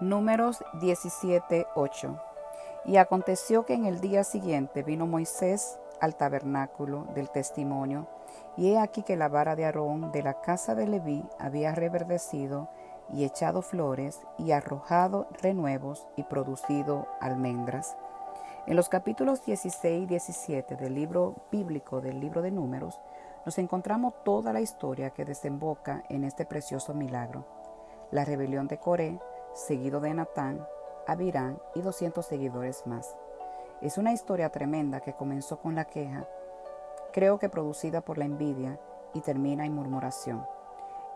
Números 17:8. Y aconteció que en el día siguiente vino Moisés al tabernáculo del testimonio, y he aquí que la vara de Aarón de la casa de Leví había reverdecido y echado flores y arrojado renuevos y producido almendras. En los capítulos 16 y 17 del libro bíblico del libro de Números, nos encontramos toda la historia que desemboca en este precioso milagro. La rebelión de Coré, seguido de Natán, Abirán y 200 seguidores más. Es una historia tremenda que comenzó con la queja, creo que producida por la envidia y termina en murmuración.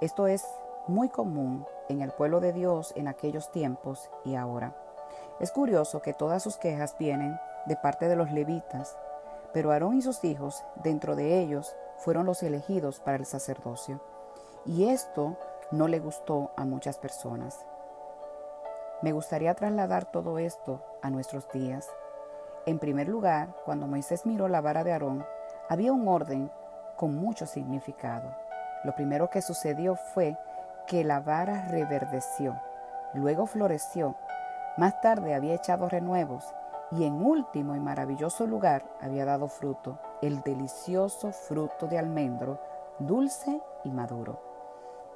Esto es muy común en el pueblo de Dios en aquellos tiempos y ahora. Es curioso que todas sus quejas vienen de parte de los levitas, pero Aarón y sus hijos, dentro de ellos, fueron los elegidos para el sacerdocio. Y esto no le gustó a muchas personas. Me gustaría trasladar todo esto a nuestros días. En primer lugar, cuando Moisés miró la vara de Aarón, había un orden con mucho significado. Lo primero que sucedió fue que la vara reverdeció, luego floreció, más tarde había echado renuevos y en último y maravilloso lugar había dado fruto, el delicioso fruto de almendro, dulce y maduro.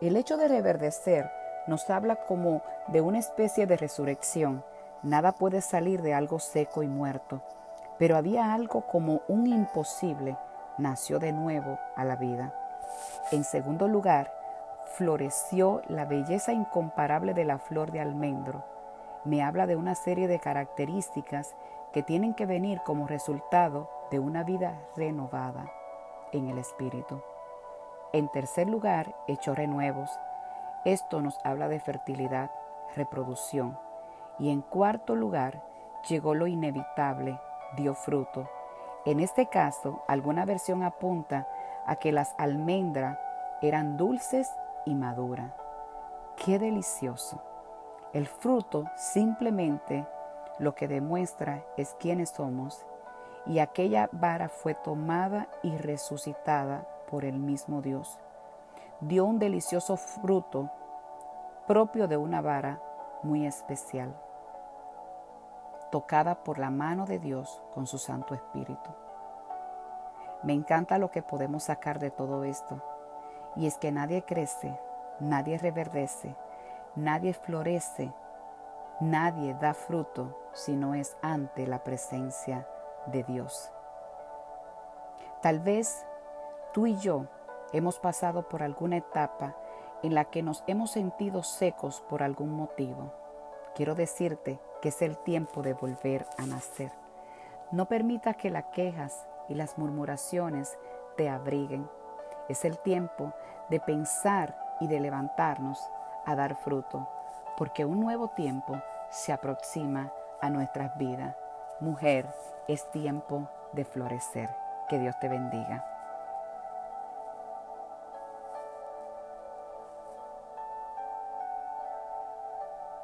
El hecho de reverdecer nos habla como de una especie de resurrección. Nada puede salir de algo seco y muerto, pero había algo como un imposible, nació de nuevo a la vida. En segundo lugar, floreció la belleza incomparable de la flor de almendro. Me habla de una serie de características que tienen que venir como resultado de una vida renovada en el Espíritu. En tercer lugar, echó renuevos. Esto nos habla de fertilidad, reproducción. Y en cuarto lugar, llegó lo inevitable, dio fruto. En este caso, alguna versión apunta a que las almendras eran dulces y maduras. ¡Qué delicioso! El fruto simplemente lo que demuestra es quiénes somos y aquella vara fue tomada y resucitada por el mismo Dios. Dio un delicioso fruto propio de una vara muy especial, tocada por la mano de Dios con su Santo Espíritu. Me encanta lo que podemos sacar de todo esto, y es que nadie crece, nadie reverdece, nadie florece, nadie da fruto si no es ante la presencia de Dios. Tal vez tú y yo hemos pasado por alguna etapa en la que nos hemos sentido secos por algún motivo. Quiero decirte que es el tiempo de volver a nacer. No permita que las quejas y las murmuraciones te abriguen. Es el tiempo de pensar y de levantarnos a dar fruto, porque un nuevo tiempo se aproxima a nuestras vidas. Mujer, es tiempo de florecer. Que Dios te bendiga.